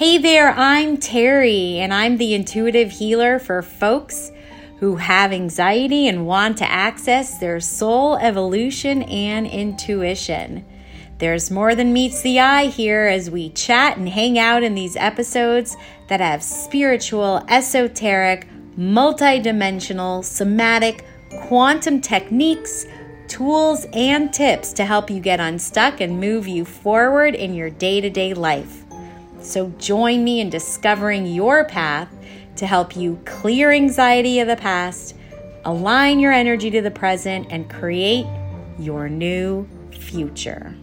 Hey there, I'm Terrie, and I'm the intuitive healer for folks who have anxiety and want to access their soul evolution and intuition. There's more than meets the eye here as we chat and hang out in these episodes that have spiritual, esoteric, multidimensional, somatic, quantum techniques, tools, and tips to help you get unstuck and move you forward in your day to day life. So join me in discovering your path to help you clear anxiety of the past, align your energy to the present, and create your new future.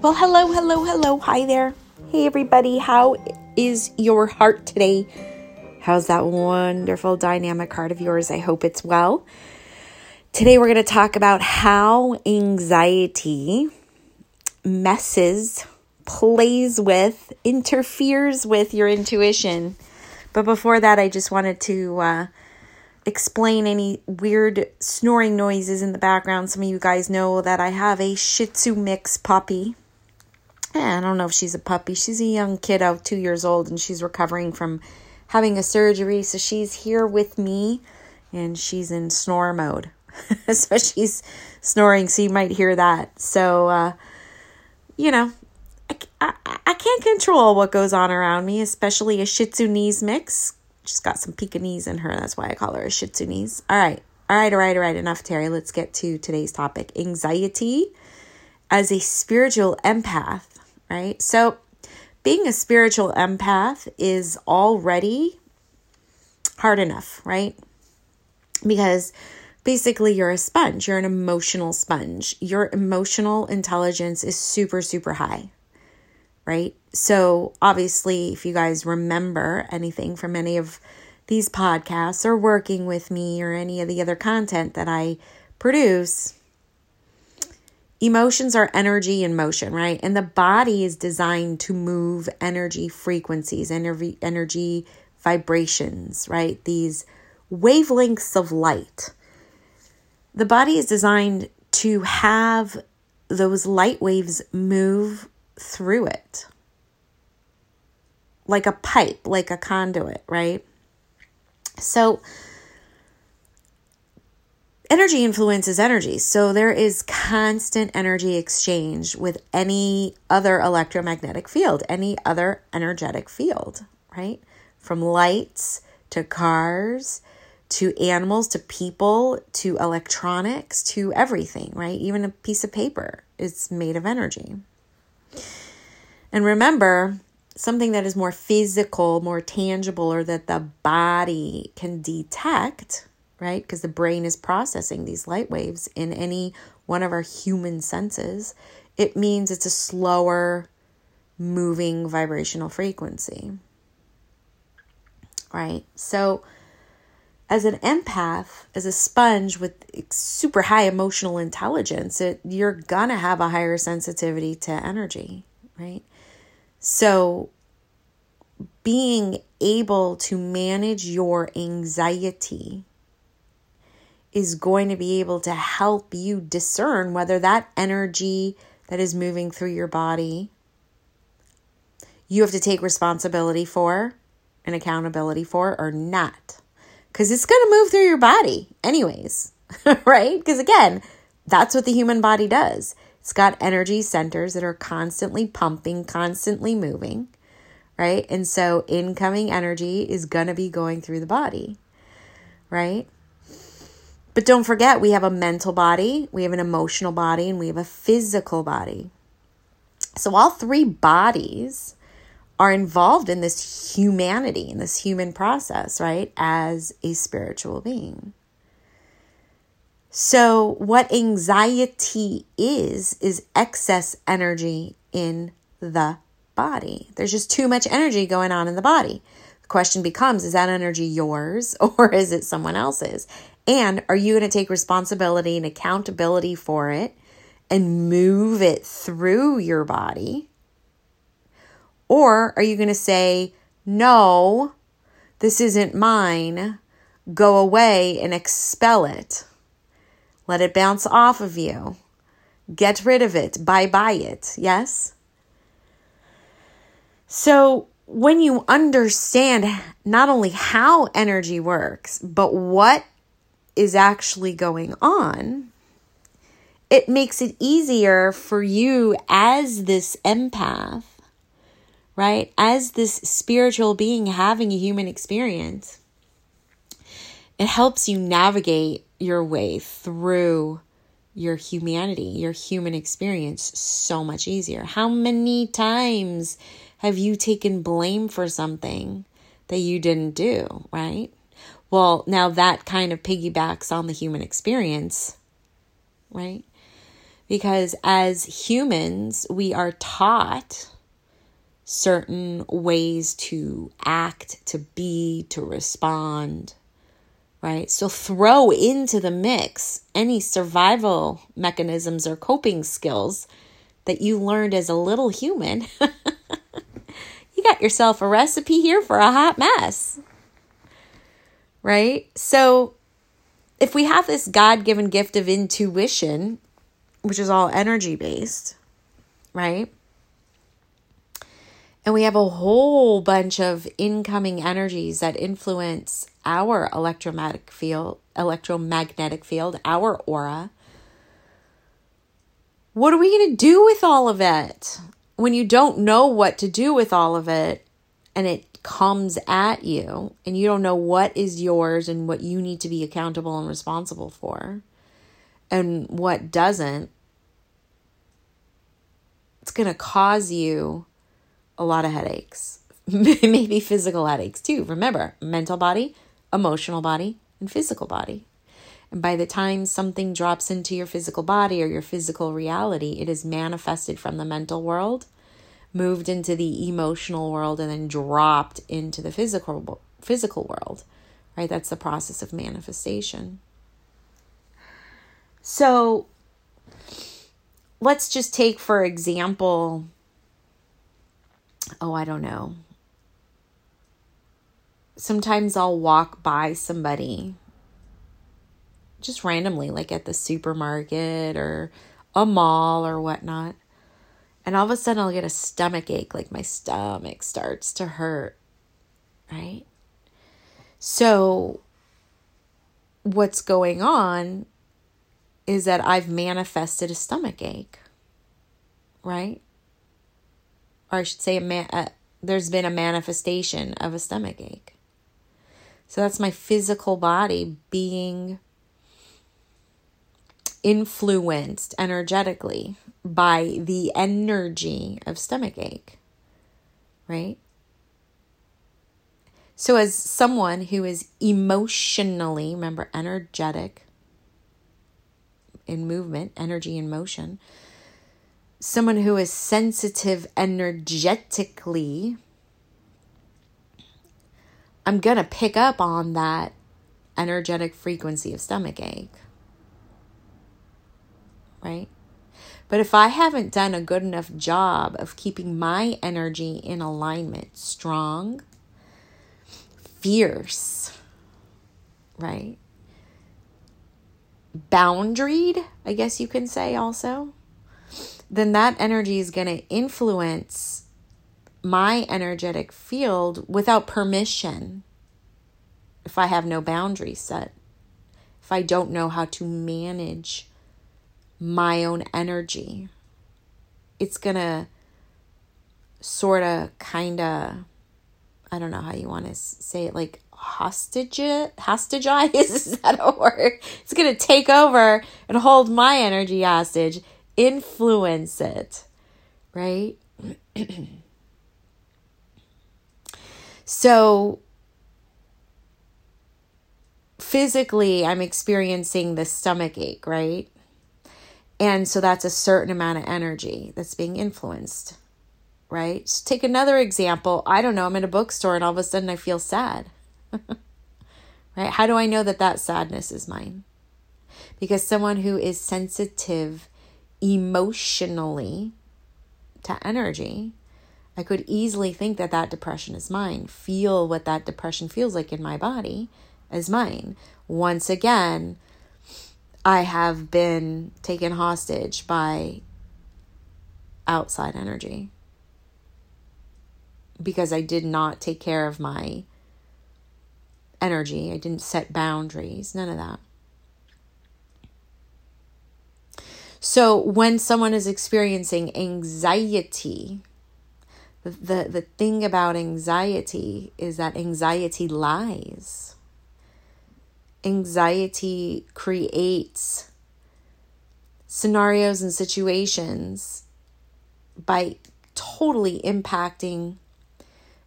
Well, hello, hello, hello. Hi there. Hey, everybody. How is your heart today? How's that wonderful dynamic heart of yours? I hope it's well. Today, we're going to talk about how anxiety messes, plays with, interferes with your intuition. But before that, I just wanted to uh, explain any weird snoring noises in the background. Some of you guys know that I have a Shih Tzu mix puppy I don't know if she's a puppy. She's a young kid, kiddo, two years old, and she's recovering from having a surgery. So she's here with me and she's in snore mode. so she's snoring, so you might hear that. So, uh, you know, I, I, I can't control what goes on around me, especially a Shih Tzu mix. She's got some Pekingese in her. That's why I call her a Shih Tzu All right. All right, all right, all right. Enough, Terrie. Let's get to today's topic anxiety as a spiritual empath right? So, being a spiritual empath is already hard enough, right? Because basically you're a sponge, you're an emotional sponge. Your emotional intelligence is super, super high, right? So, obviously, if you guys remember anything from any of these podcasts or working with me or any of the other content that I produce, emotions are energy in motion, right? And the body is designed to move energy frequencies, energy, energy vibrations, right? These wavelengths of light. The body is designed to have those light waves move through it like a pipe, like a conduit, right? So, energy influences energy. So there is constant energy exchange with any other electromagnetic field, any other energetic field, right? From lights to cars to animals to people to electronics to everything, right? Even a piece of paper is made of energy. And remember, something that is more physical, more tangible, or that the body can detect right? Because the brain is processing these light waves in any one of our human senses. It means it's a slower moving vibrational frequency, right? So, as an empath, as a sponge with super high emotional intelligence, it, you're gonna have a higher sensitivity to energy, right? So, being able to manage your anxiety is going to be able to help you discern whether that energy that is moving through your body you have to take responsibility for and accountability for or not. Because it's going to move through your body, anyways, right? Because again, that's what the human body does. It's got energy centers that are constantly pumping, constantly moving, right? And so incoming energy is going to be going through the body, right? But don't forget, we have a mental body, we have an emotional body, and we have a physical body. So, all three bodies are involved in this humanity, in this human process, right? As a spiritual being. So, what anxiety is, is excess energy in the body. There's just too much energy going on in the body. The question becomes is that energy yours or is it someone else's? And are you going to take responsibility and accountability for it and move it through your body? Or are you going to say, no, this isn't mine, go away and expel it? Let it bounce off of you. Get rid of it. Bye bye it. Yes? So, when you understand not only how energy works, but what is actually going on, it makes it easier for you as this empath, right? As this spiritual being having a human experience. It helps you navigate your way through your humanity, your human experience so much easier. How many times have you taken blame for something that you didn't do, right? Well, now that kind of piggybacks on the human experience, right? Because as humans, we are taught certain ways to act, to be, to respond, right? So throw into the mix any survival mechanisms or coping skills that you learned as a little human. you got yourself a recipe here for a hot mess. Right? So if we have this God given gift of intuition, which is all energy based, right? And we have a whole bunch of incoming energies that influence our electromagnetic field, electromagnetic field, our aura. What are we going to do with all of it? When you don't know what to do with all of it and it comes at you and you don't know what is yours and what you need to be accountable and responsible for and what doesn't, it's going to cause you a lot of headaches, maybe physical headaches too. Remember, mental body, emotional body, and physical body. And by the time something drops into your physical body or your physical reality, it is manifested from the mental world, moved into the emotional world, and then dropped into the physical physical world. Right? That's the process of manifestation. So let's just take for example oh, I don't know. Sometimes I'll walk by somebody just randomly, like at the supermarket or a mall or whatnot. And all of a sudden, I'll get a stomach ache, like my stomach starts to hurt, right? So, what's going on is that I've manifested a stomach ache, right? Or I should say, a man, uh, there's been a manifestation of a stomach ache. So that's my physical body being influenced energetically by the energy of stomach ache, right? So, as someone who is emotionally, remember, energetic in movement, energy in motion, someone who is sensitive energetically, I'm going to pick up on that energetic frequency of stomach ache. Right? But if I haven't done a good enough job of keeping my energy in alignment, strong, fierce, right? Boundaried, I guess you can say also then that energy is going to influence my energetic field without permission if I have no boundaries set, if I don't know how to manage my own energy. It's going to sort of kind of I don't know how you want to say it like hostage hostagize is that a word? It's going to take over and hold my energy hostage influence it, right? so, physically, I'm experiencing the stomach ache, right? And so that's a certain amount of energy that's being influenced, right? So take another example. I don't know, I'm in a bookstore and all of a sudden I feel sad. right? How do I know that that sadness is mine? Because someone who is sensitive emotionally to energy, I could easily think that that depression is mine, feel what that depression feels like in my body as mine. Once again, I have been taken hostage by outside energy. because I did not take care of my energy. I didn't set boundaries, none of that. So when someone is experiencing anxiety, the, the, thing about anxiety is that anxiety lies. Anxiety creates scenarios and situations by totally impacting,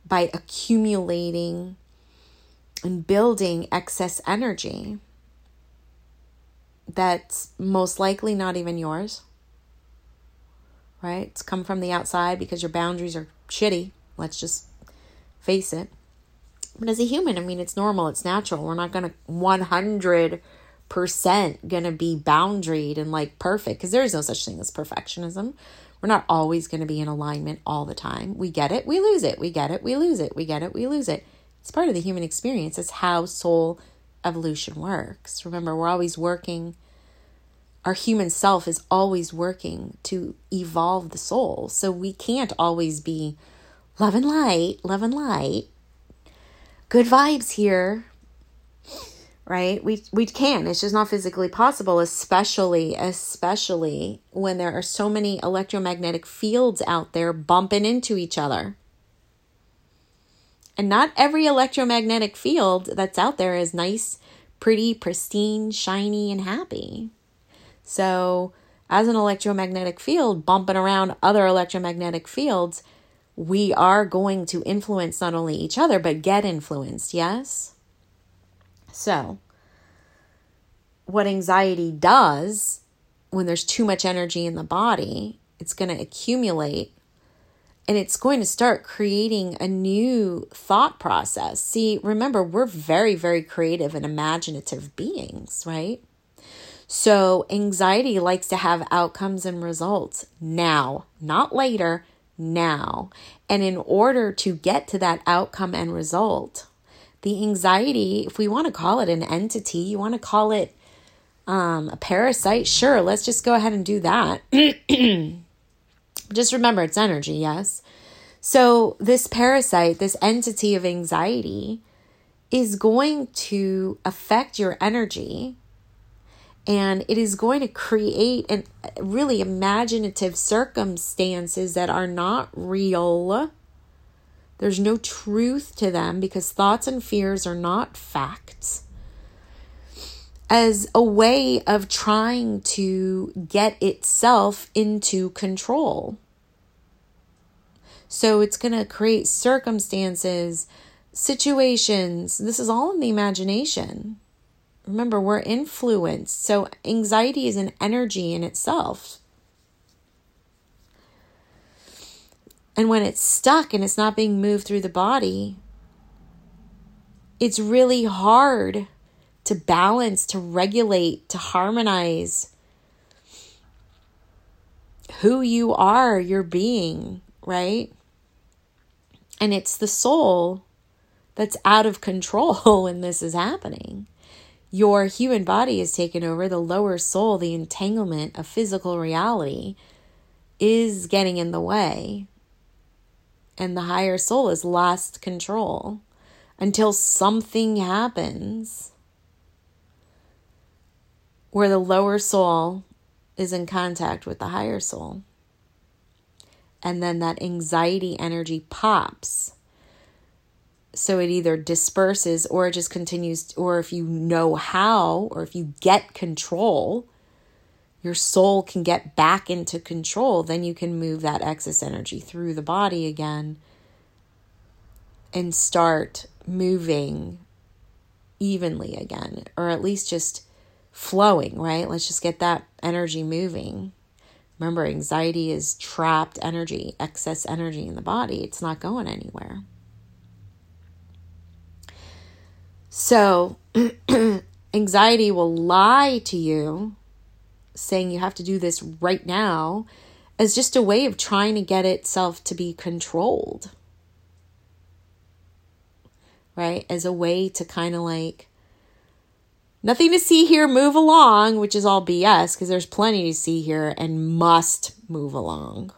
by accumulating and building excess energy that's most likely not even yours. Right? It's come from the outside because your boundaries are shitty. Let's just face it. But as a human, I mean, it's normal, it's natural. We're not going to 100% going to be boundaried and like perfect because there is no such thing as perfectionism. We're not always going to be in alignment all the time. We get it, we lose it. We get it, we lose it. We get it, we lose it. It's part of the human experience. It's how soul evolution works. Remember, we're always working, our human self is always working to evolve the soul. So we can't always be love and light, love and light, good vibes here. Right? We we can. It's just not physically possible, especially especially when there are so many electromagnetic fields out there bumping into each other. And not every electromagnetic field that's out there is nice, pretty, pristine, shiny, and happy. So, as an electromagnetic field bumping around other electromagnetic fields, we are going to influence not only each other, but get influenced, yes? So, what anxiety does when there's too much energy in the body, it's going to accumulate and it's going to start creating a new thought process. See, remember, we're very, very creative and imaginative beings, right? So, anxiety likes to have outcomes and results now, not later, now. And in order to get to that outcome and result, the anxiety, if we want to call it an entity, you want to call it um, a parasite, sure, let's just go ahead and do that. Just remember it's energy, yes? So, this parasite, this entity of anxiety, is going to affect your energy and it is going to create and really imaginative circumstances that are not real. There's no truth to them because thoughts and fears are not facts as a way of trying to get itself into control. So it's going to create circumstances, situations. This is all in the imagination. Remember, we're influenced. So anxiety is an energy in itself. And when it's stuck and it's not being moved through the body, it's really hard to balance, to regulate, to harmonize who you are, your being, right? And it's the soul that's out of control when this is happening. Your human body is taken over, the lower soul, the entanglement of physical reality is getting in the way. And the higher soul has lost control until something happens where the lower soul is in contact with the higher soul. And then that anxiety energy pops. So it either disperses or it just continues, or if you know how, or if you get control, your soul can get back into control, then you can move that excess energy through the body again and start moving evenly again, or at least just flowing, right? Let's just get that energy moving. Remember, anxiety is trapped energy, excess energy in the body. It's not going anywhere. So, anxiety will lie to you, saying you have to do this right now, as just a way of trying to get itself to be controlled. Right? As a way to kind of like Nothing to see here, move along, which is all BS because there's plenty to see here and must move along.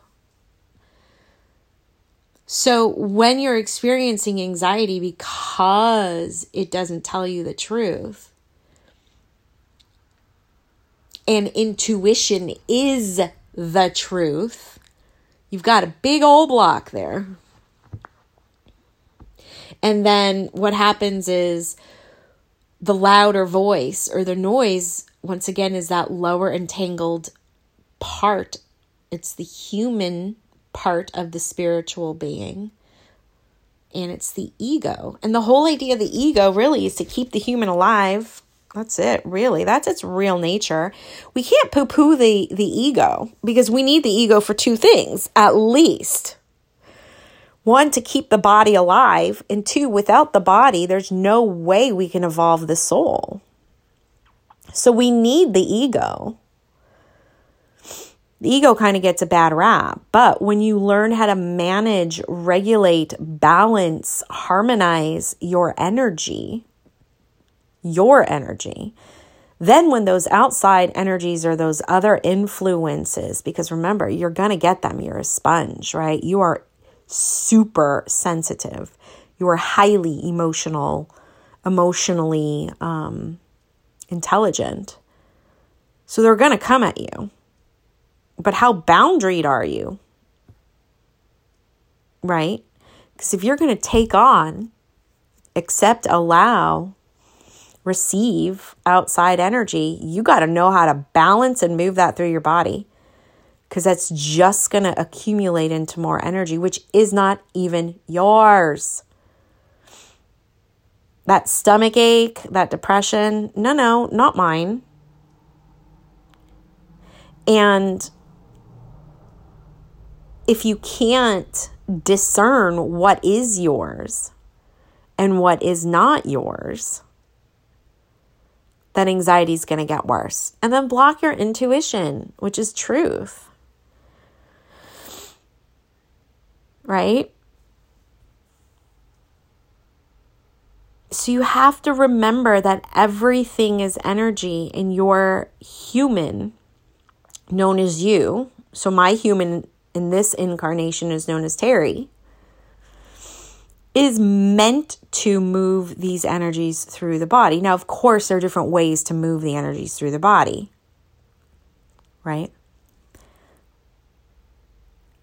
So when you're experiencing anxiety because it doesn't tell you the truth, and intuition is the truth, you've got a big old block there. And then what happens is the louder voice or the noise, once again, is that lower entangled part. It's the human part of the spiritual being. And it's the ego. And the whole idea of the ego really is to keep the human alive. That's it, really. That's its real nature. We can't poo poo the, the ego because we need the ego for two things, at least. One, to keep the body alive, and two, without the body, there's no way we can evolve the soul. So we need the ego. The ego kind of gets a bad rap, but when you learn how to manage, regulate, balance, harmonize your energy, your energy, then when those outside energies or those other influences, because remember, you're going to get them, you're a sponge, right? You are super sensitive, you are highly emotional, emotionally um, intelligent. So they're going to come at you but how boundaried are you? Right? Because if you're going to take on, accept, allow, receive outside energy, you got to know how to balance and move that through your body because that's just going to accumulate into more energy, which is not even yours. That stomach ache, that depression, no, no, not mine. And if you can't discern what is yours and what is not yours, then anxiety is going to get worse. And then block your intuition, which is truth. Right? So you have to remember that everything is energy and your human, known as you. So my human in this incarnation is known as Terrie, is meant to move these energies through the body. Now, of course, there are different ways to move the energies through the body, right?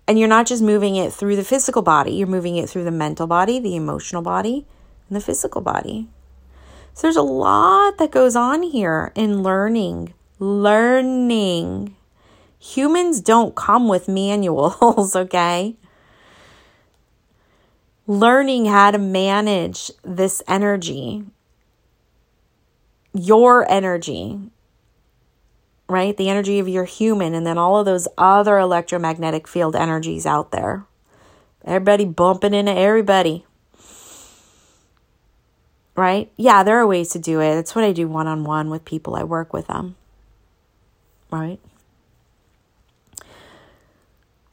And you're not just moving it through the physical body, you're moving it through the mental body, the emotional body, and the physical body. So there's a lot that goes on here in learning, learning Humans don't come with manuals, okay? Learning how to manage this energy, your energy, right? The energy of your human, and then all of those other electromagnetic field energies out there. Everybody bumping into everybody. Right? Yeah, there are ways to do it. That's what I do one on one with people. I work with them. Right?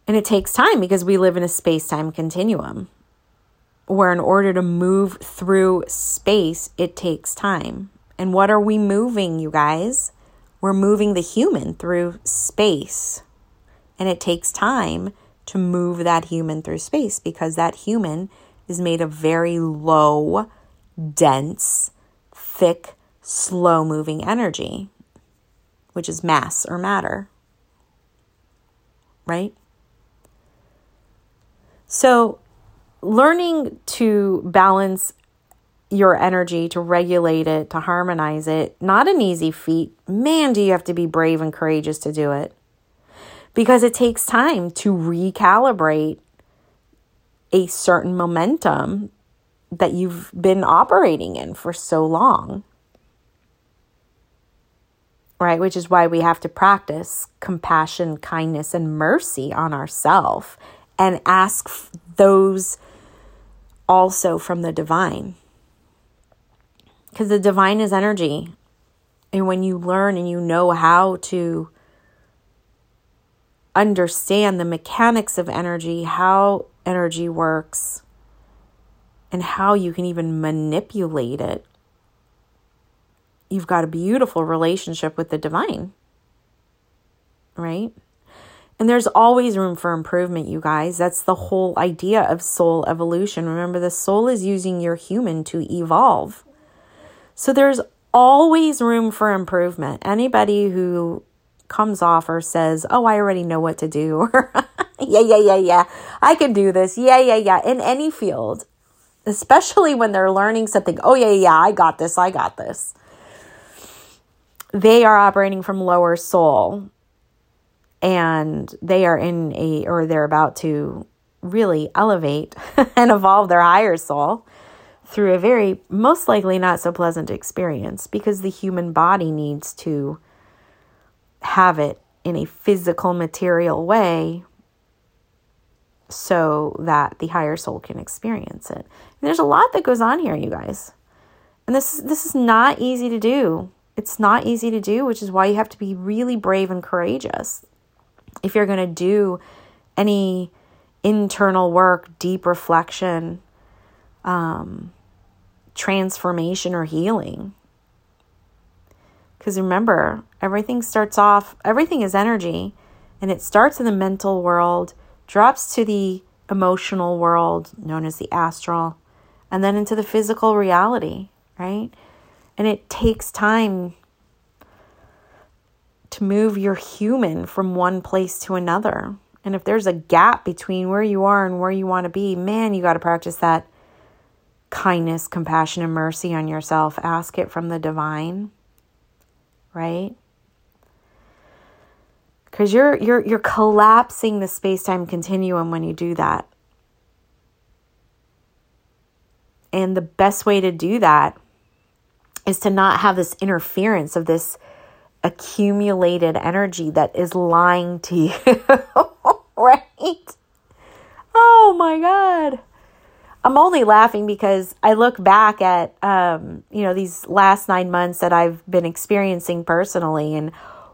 And it takes time because we live in a space time continuum where, in order to move through space, it takes time. And what are we moving, you guys? We're moving the human through space. And it takes time to move that human through space because that human is made of very low, dense, thick, slow moving energy, which is mass or matter. Right? So, learning to balance your energy, to regulate it, to harmonize it, not an easy feat. Man, do you have to be brave and courageous to do it. Because it takes time to recalibrate a certain momentum that you've been operating in for so long. Right, which is why we have to practice compassion, kindness, and mercy on ourselves and ask those also from the divine. Because the divine is energy. And when you learn and you know how to understand the mechanics of energy, how energy works, and how you can even manipulate it, you've got a beautiful relationship with the divine. Right? And there's always room for improvement, you guys. That's the whole idea of soul evolution. Remember, the soul is using your human to evolve. So there's always room for improvement. Anybody who comes off or says, Oh, I already know what to do, or yeah, yeah, yeah, yeah, I can do this. Yeah, yeah, yeah, in any field, especially when they're learning something. Oh, yeah, yeah, I got this. I got this. They are operating from lower soul and they are in a, or they're about to really elevate and evolve their higher soul through a very, most likely not so pleasant experience because the human body needs to have it in a physical, material way so that the higher soul can experience it. And there's a lot that goes on here, you guys. And this this is not easy to do. It's not easy to do, which is why you have to be really brave and courageous. If you're going to do any internal work, deep reflection, um, transformation, or healing. Because remember, everything starts off, everything is energy, and it starts in the mental world drops to the emotional world known as the astral, and then into the physical reality, right? And it takes time to move your human from one place to another. And if there's a gap between where you are and where you want to be, man, you got to practice that kindness, compassion, and mercy on yourself. Ask it from the divine, right? because you're you're you're collapsing the space-time continuum when you do that. And the best way to do that is to not have this interference of this accumulated energy that is lying to you. right? Oh my god. I'm only laughing because I look back at um, you know these last 9 months that I've been experiencing personally and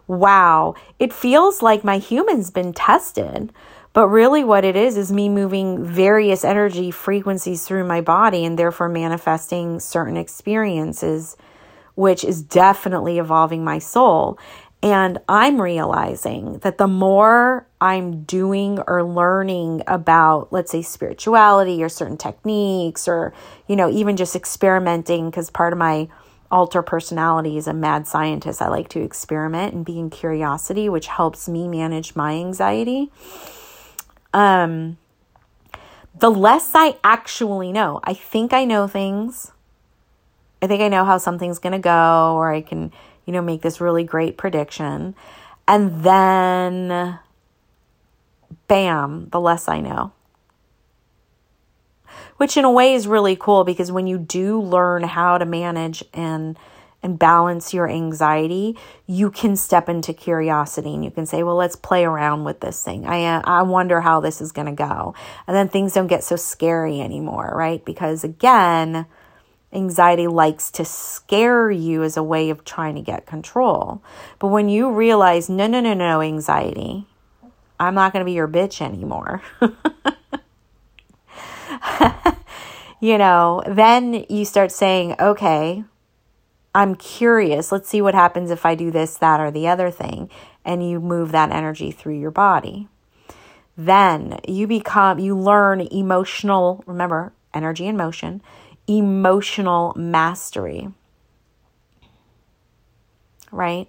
wow, it feels like my human's been tested. But really, what it is, is me moving various energy frequencies through my body and therefore manifesting certain experiences, which is definitely evolving my soul. And I'm realizing that the more I'm doing or learning about, let's say, spirituality or certain techniques, or, you know, even just experimenting, because part of my alter personality is a mad scientist. I like to experiment and be in curiosity, which helps me manage my anxiety. Um, the less I actually know, I think I know things. I think I know how something's going to go, or I can, you know, make this really great prediction. And then, bam, the less I know which in a way is really cool because when you do learn how to manage and and balance your anxiety, you can step into curiosity and you can say, "Well, let's play around with this thing. I uh, I wonder how this is going to go." And then things don't get so scary anymore, right? Because again, anxiety likes to scare you as a way of trying to get control. But when you realize, "No, no, no, no, anxiety. I'm not going to be your bitch anymore." you know, then you start saying, okay, I'm curious. Let's see what happens if I do this, that, or the other thing. And you move that energy through your body. Then you become, you learn emotional, remember, energy and motion, emotional mastery. Right?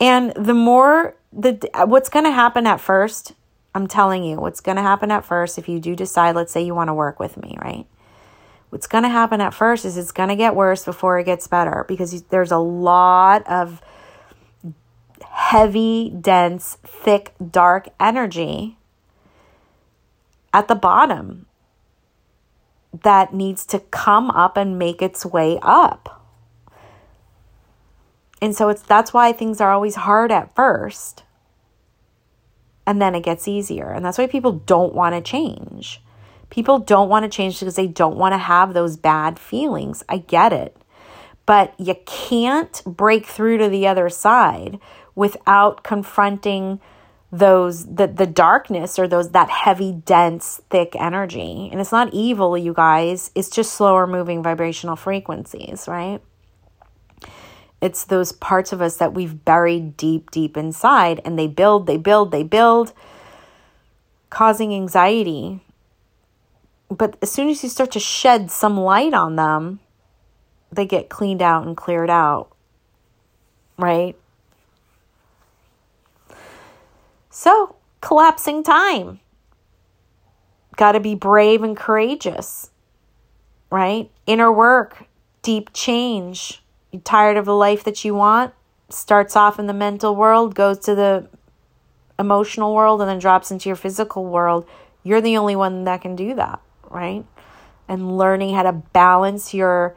And the more, the what's going to happen at first I'm telling you, what's going to happen at first, if you do decide, let's say you want to work with me, right? What's going to happen at first is it's going to get worse before it gets better because there's a lot of heavy, dense, thick, dark energy at the bottom that needs to come up and make its way up. And so it's that's why things are always hard at first and then it gets easier. And that's why people don't want to change. People don't want to change because they don't want to have those bad feelings. I get it. But you can't break through to the other side without confronting those the the darkness or those that heavy dense thick energy and it's not evil you guys it's just slower moving vibrational frequencies right It's those parts of us that we've buried deep, deep inside, and they build, they build, they build, causing anxiety. But as soon as you start to shed some light on them, they get cleaned out and cleared out, right? So, collapsing time. Got to be brave and courageous, right? Inner work, deep change. You tired of the life that you want? Starts off in the mental world, goes to the emotional world, and then drops into your physical world. You're the only one that can do that, right? And learning how to balance your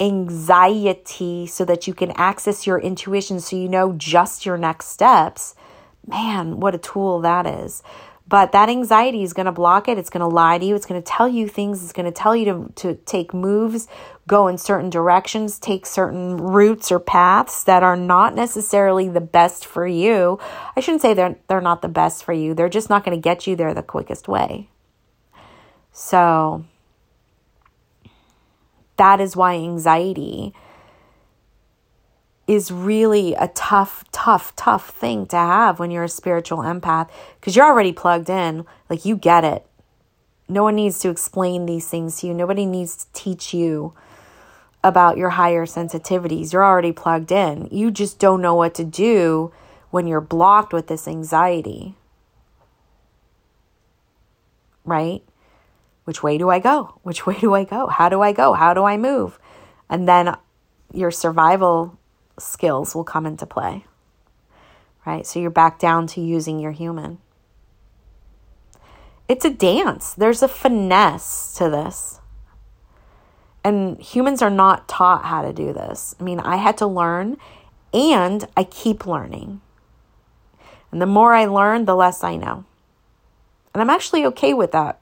anxiety so that you can access your intuition so you know just your next steps. Man, what a tool that is. But that anxiety is going to block it. It's going to lie to you. It's going to tell you things. It's going to tell you to, to take moves, go in certain directions, take certain routes or paths that are not necessarily the best for you. I shouldn't say they're, they're not the best for you. They're just not going to get you there the quickest way. So that is why anxiety is really a tough, tough, tough thing to have when you're a spiritual empath because you're already plugged in. Like you get it. No one needs to explain these things to you, nobody needs to teach you about your higher sensitivities. You're already plugged in. You just don't know what to do when you're blocked with this anxiety. Right? Which way do I go? Which way do I go? How do I go? How do I move? And then your survival skills will come into play. Right? So you're back down to using your human. It's a dance, there's a finesse to this. And humans are not taught how to do this. I mean, I had to learn and I keep learning. And the more I learn, the less I know. And I'm actually okay with that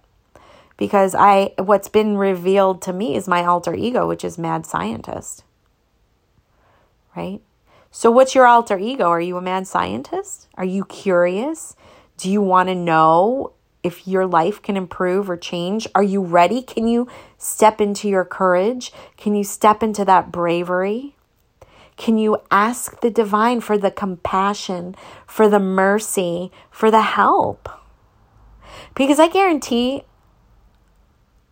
because I what's been revealed to me is my alter ego, which is mad scientist. Right? So what's your alter ego? Are you a mad scientist? Are you curious? Do you want to know if your life can improve or change? Are you ready? Can you step into your courage? Can you step into that bravery? Can you ask the divine for the compassion, for the mercy, for the help? Because I guarantee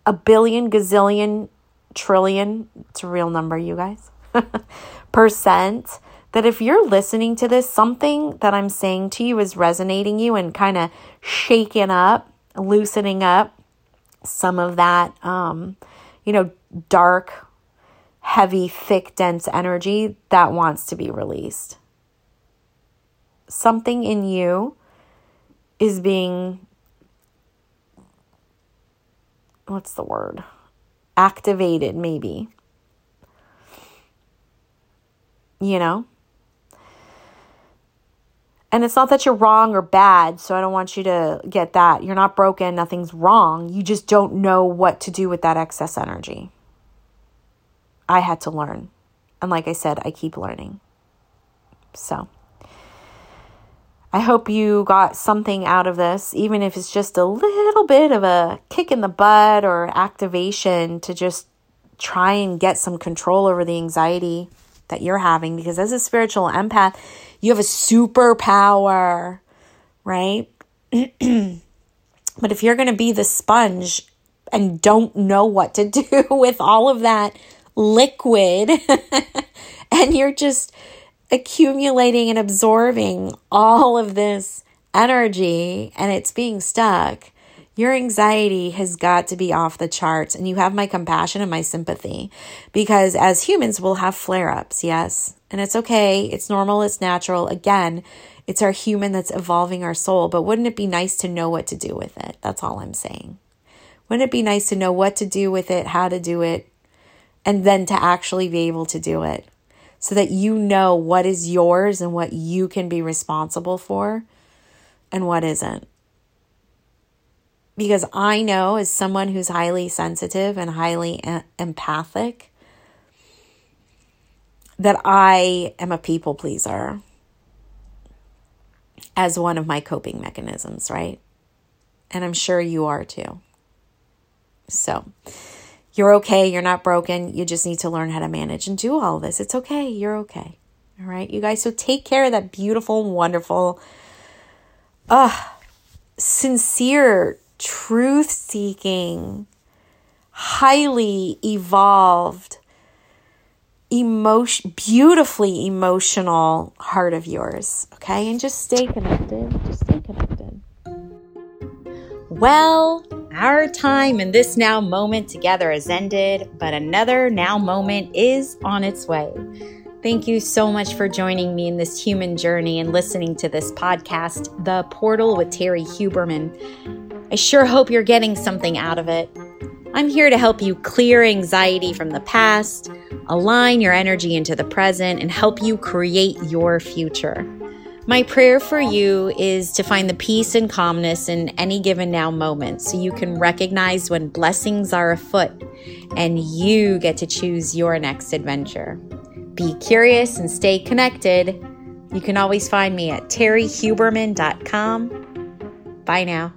a billion, gazillion, trillion, it's a real number, you guys, percent, that if you're listening to this, something that I'm saying to you is resonating you and kind of shaking up, loosening up some of that, um, you know, dark, heavy, thick, dense energy that wants to be released. Something in you is being what's the word? Activated, maybe. You know? And it's not that you're wrong or bad, so I don't want you to get that. You're not broken, nothing's wrong. You just don't know what to do with that excess energy. I had to learn. And like I said, I keep learning. So. I hope you got something out of this, even if it's just a little bit of a kick in the butt or activation to just try and get some control over the anxiety that you're having. Because as a spiritual empath, you have a superpower, right? but if you're going to be the sponge and don't know what to do with all of that liquid, and you're just accumulating and absorbing all of this energy and it's being stuck, your anxiety has got to be off the charts. And you have my compassion and my sympathy because as humans, we'll have flare ups, yes. And it's okay, it's normal, it's natural. Again, it's our human that's evolving our soul. But wouldn't it be nice to know what to do with it? That's all I'm saying. Wouldn't it be nice to know what to do with it, how to do it, and then to actually be able to do it? so that you know what is yours and what you can be responsible for and what isn't. Because I know, as someone who's highly sensitive and highly empathic, that I am a people pleaser as one of my coping mechanisms, right? And I'm sure you are too. So, You're okay. You're not broken. You just need to learn how to manage and do all this. It's okay. You're okay. All right, you guys. So take care of that beautiful, wonderful, uh, sincere, truth seeking, highly evolved, emotion, beautifully emotional heart of yours. Okay, and just stay connected. Just stay connected. Well, our time in this now moment together has ended, but another now moment is on its way. Thank you so much for joining me in this human journey and listening to this podcast, The Portal with Terrie Huberman. I sure hope you're getting something out of it. I'm here to help you clear anxiety from the past, align your energy into the present, and help you create your future. My prayer for you is to find the peace and calmness in any given now moment so you can recognize when blessings are afoot and you get to choose your next adventure. Be curious and stay connected. You can always find me at terriehuberman.com. Bye now.